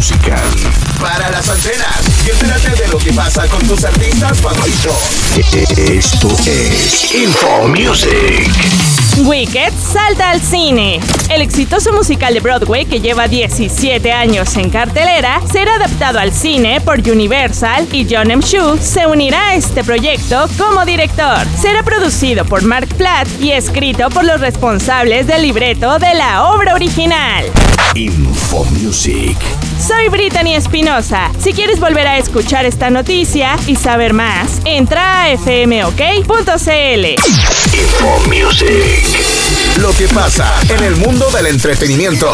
musical. Para las antenas y entérate de lo que pasa con tus artistas favoritos. Esto es Info Music. Wicked salta al cine. El exitoso musical de Broadway que lleva 17 años en cartelera será adaptado al cine por Universal y John M. Chu se unirá a este proyecto como director. Será producido por Mark Platt y escrito por los responsables del libreto de la obra original. Info Music. Soy Brittany Espinosa. Si quieres volver a escuchar esta noticia y saber más, entra a fmok.cl. Info Music. Lo que pasa en el mundo del entretenimiento.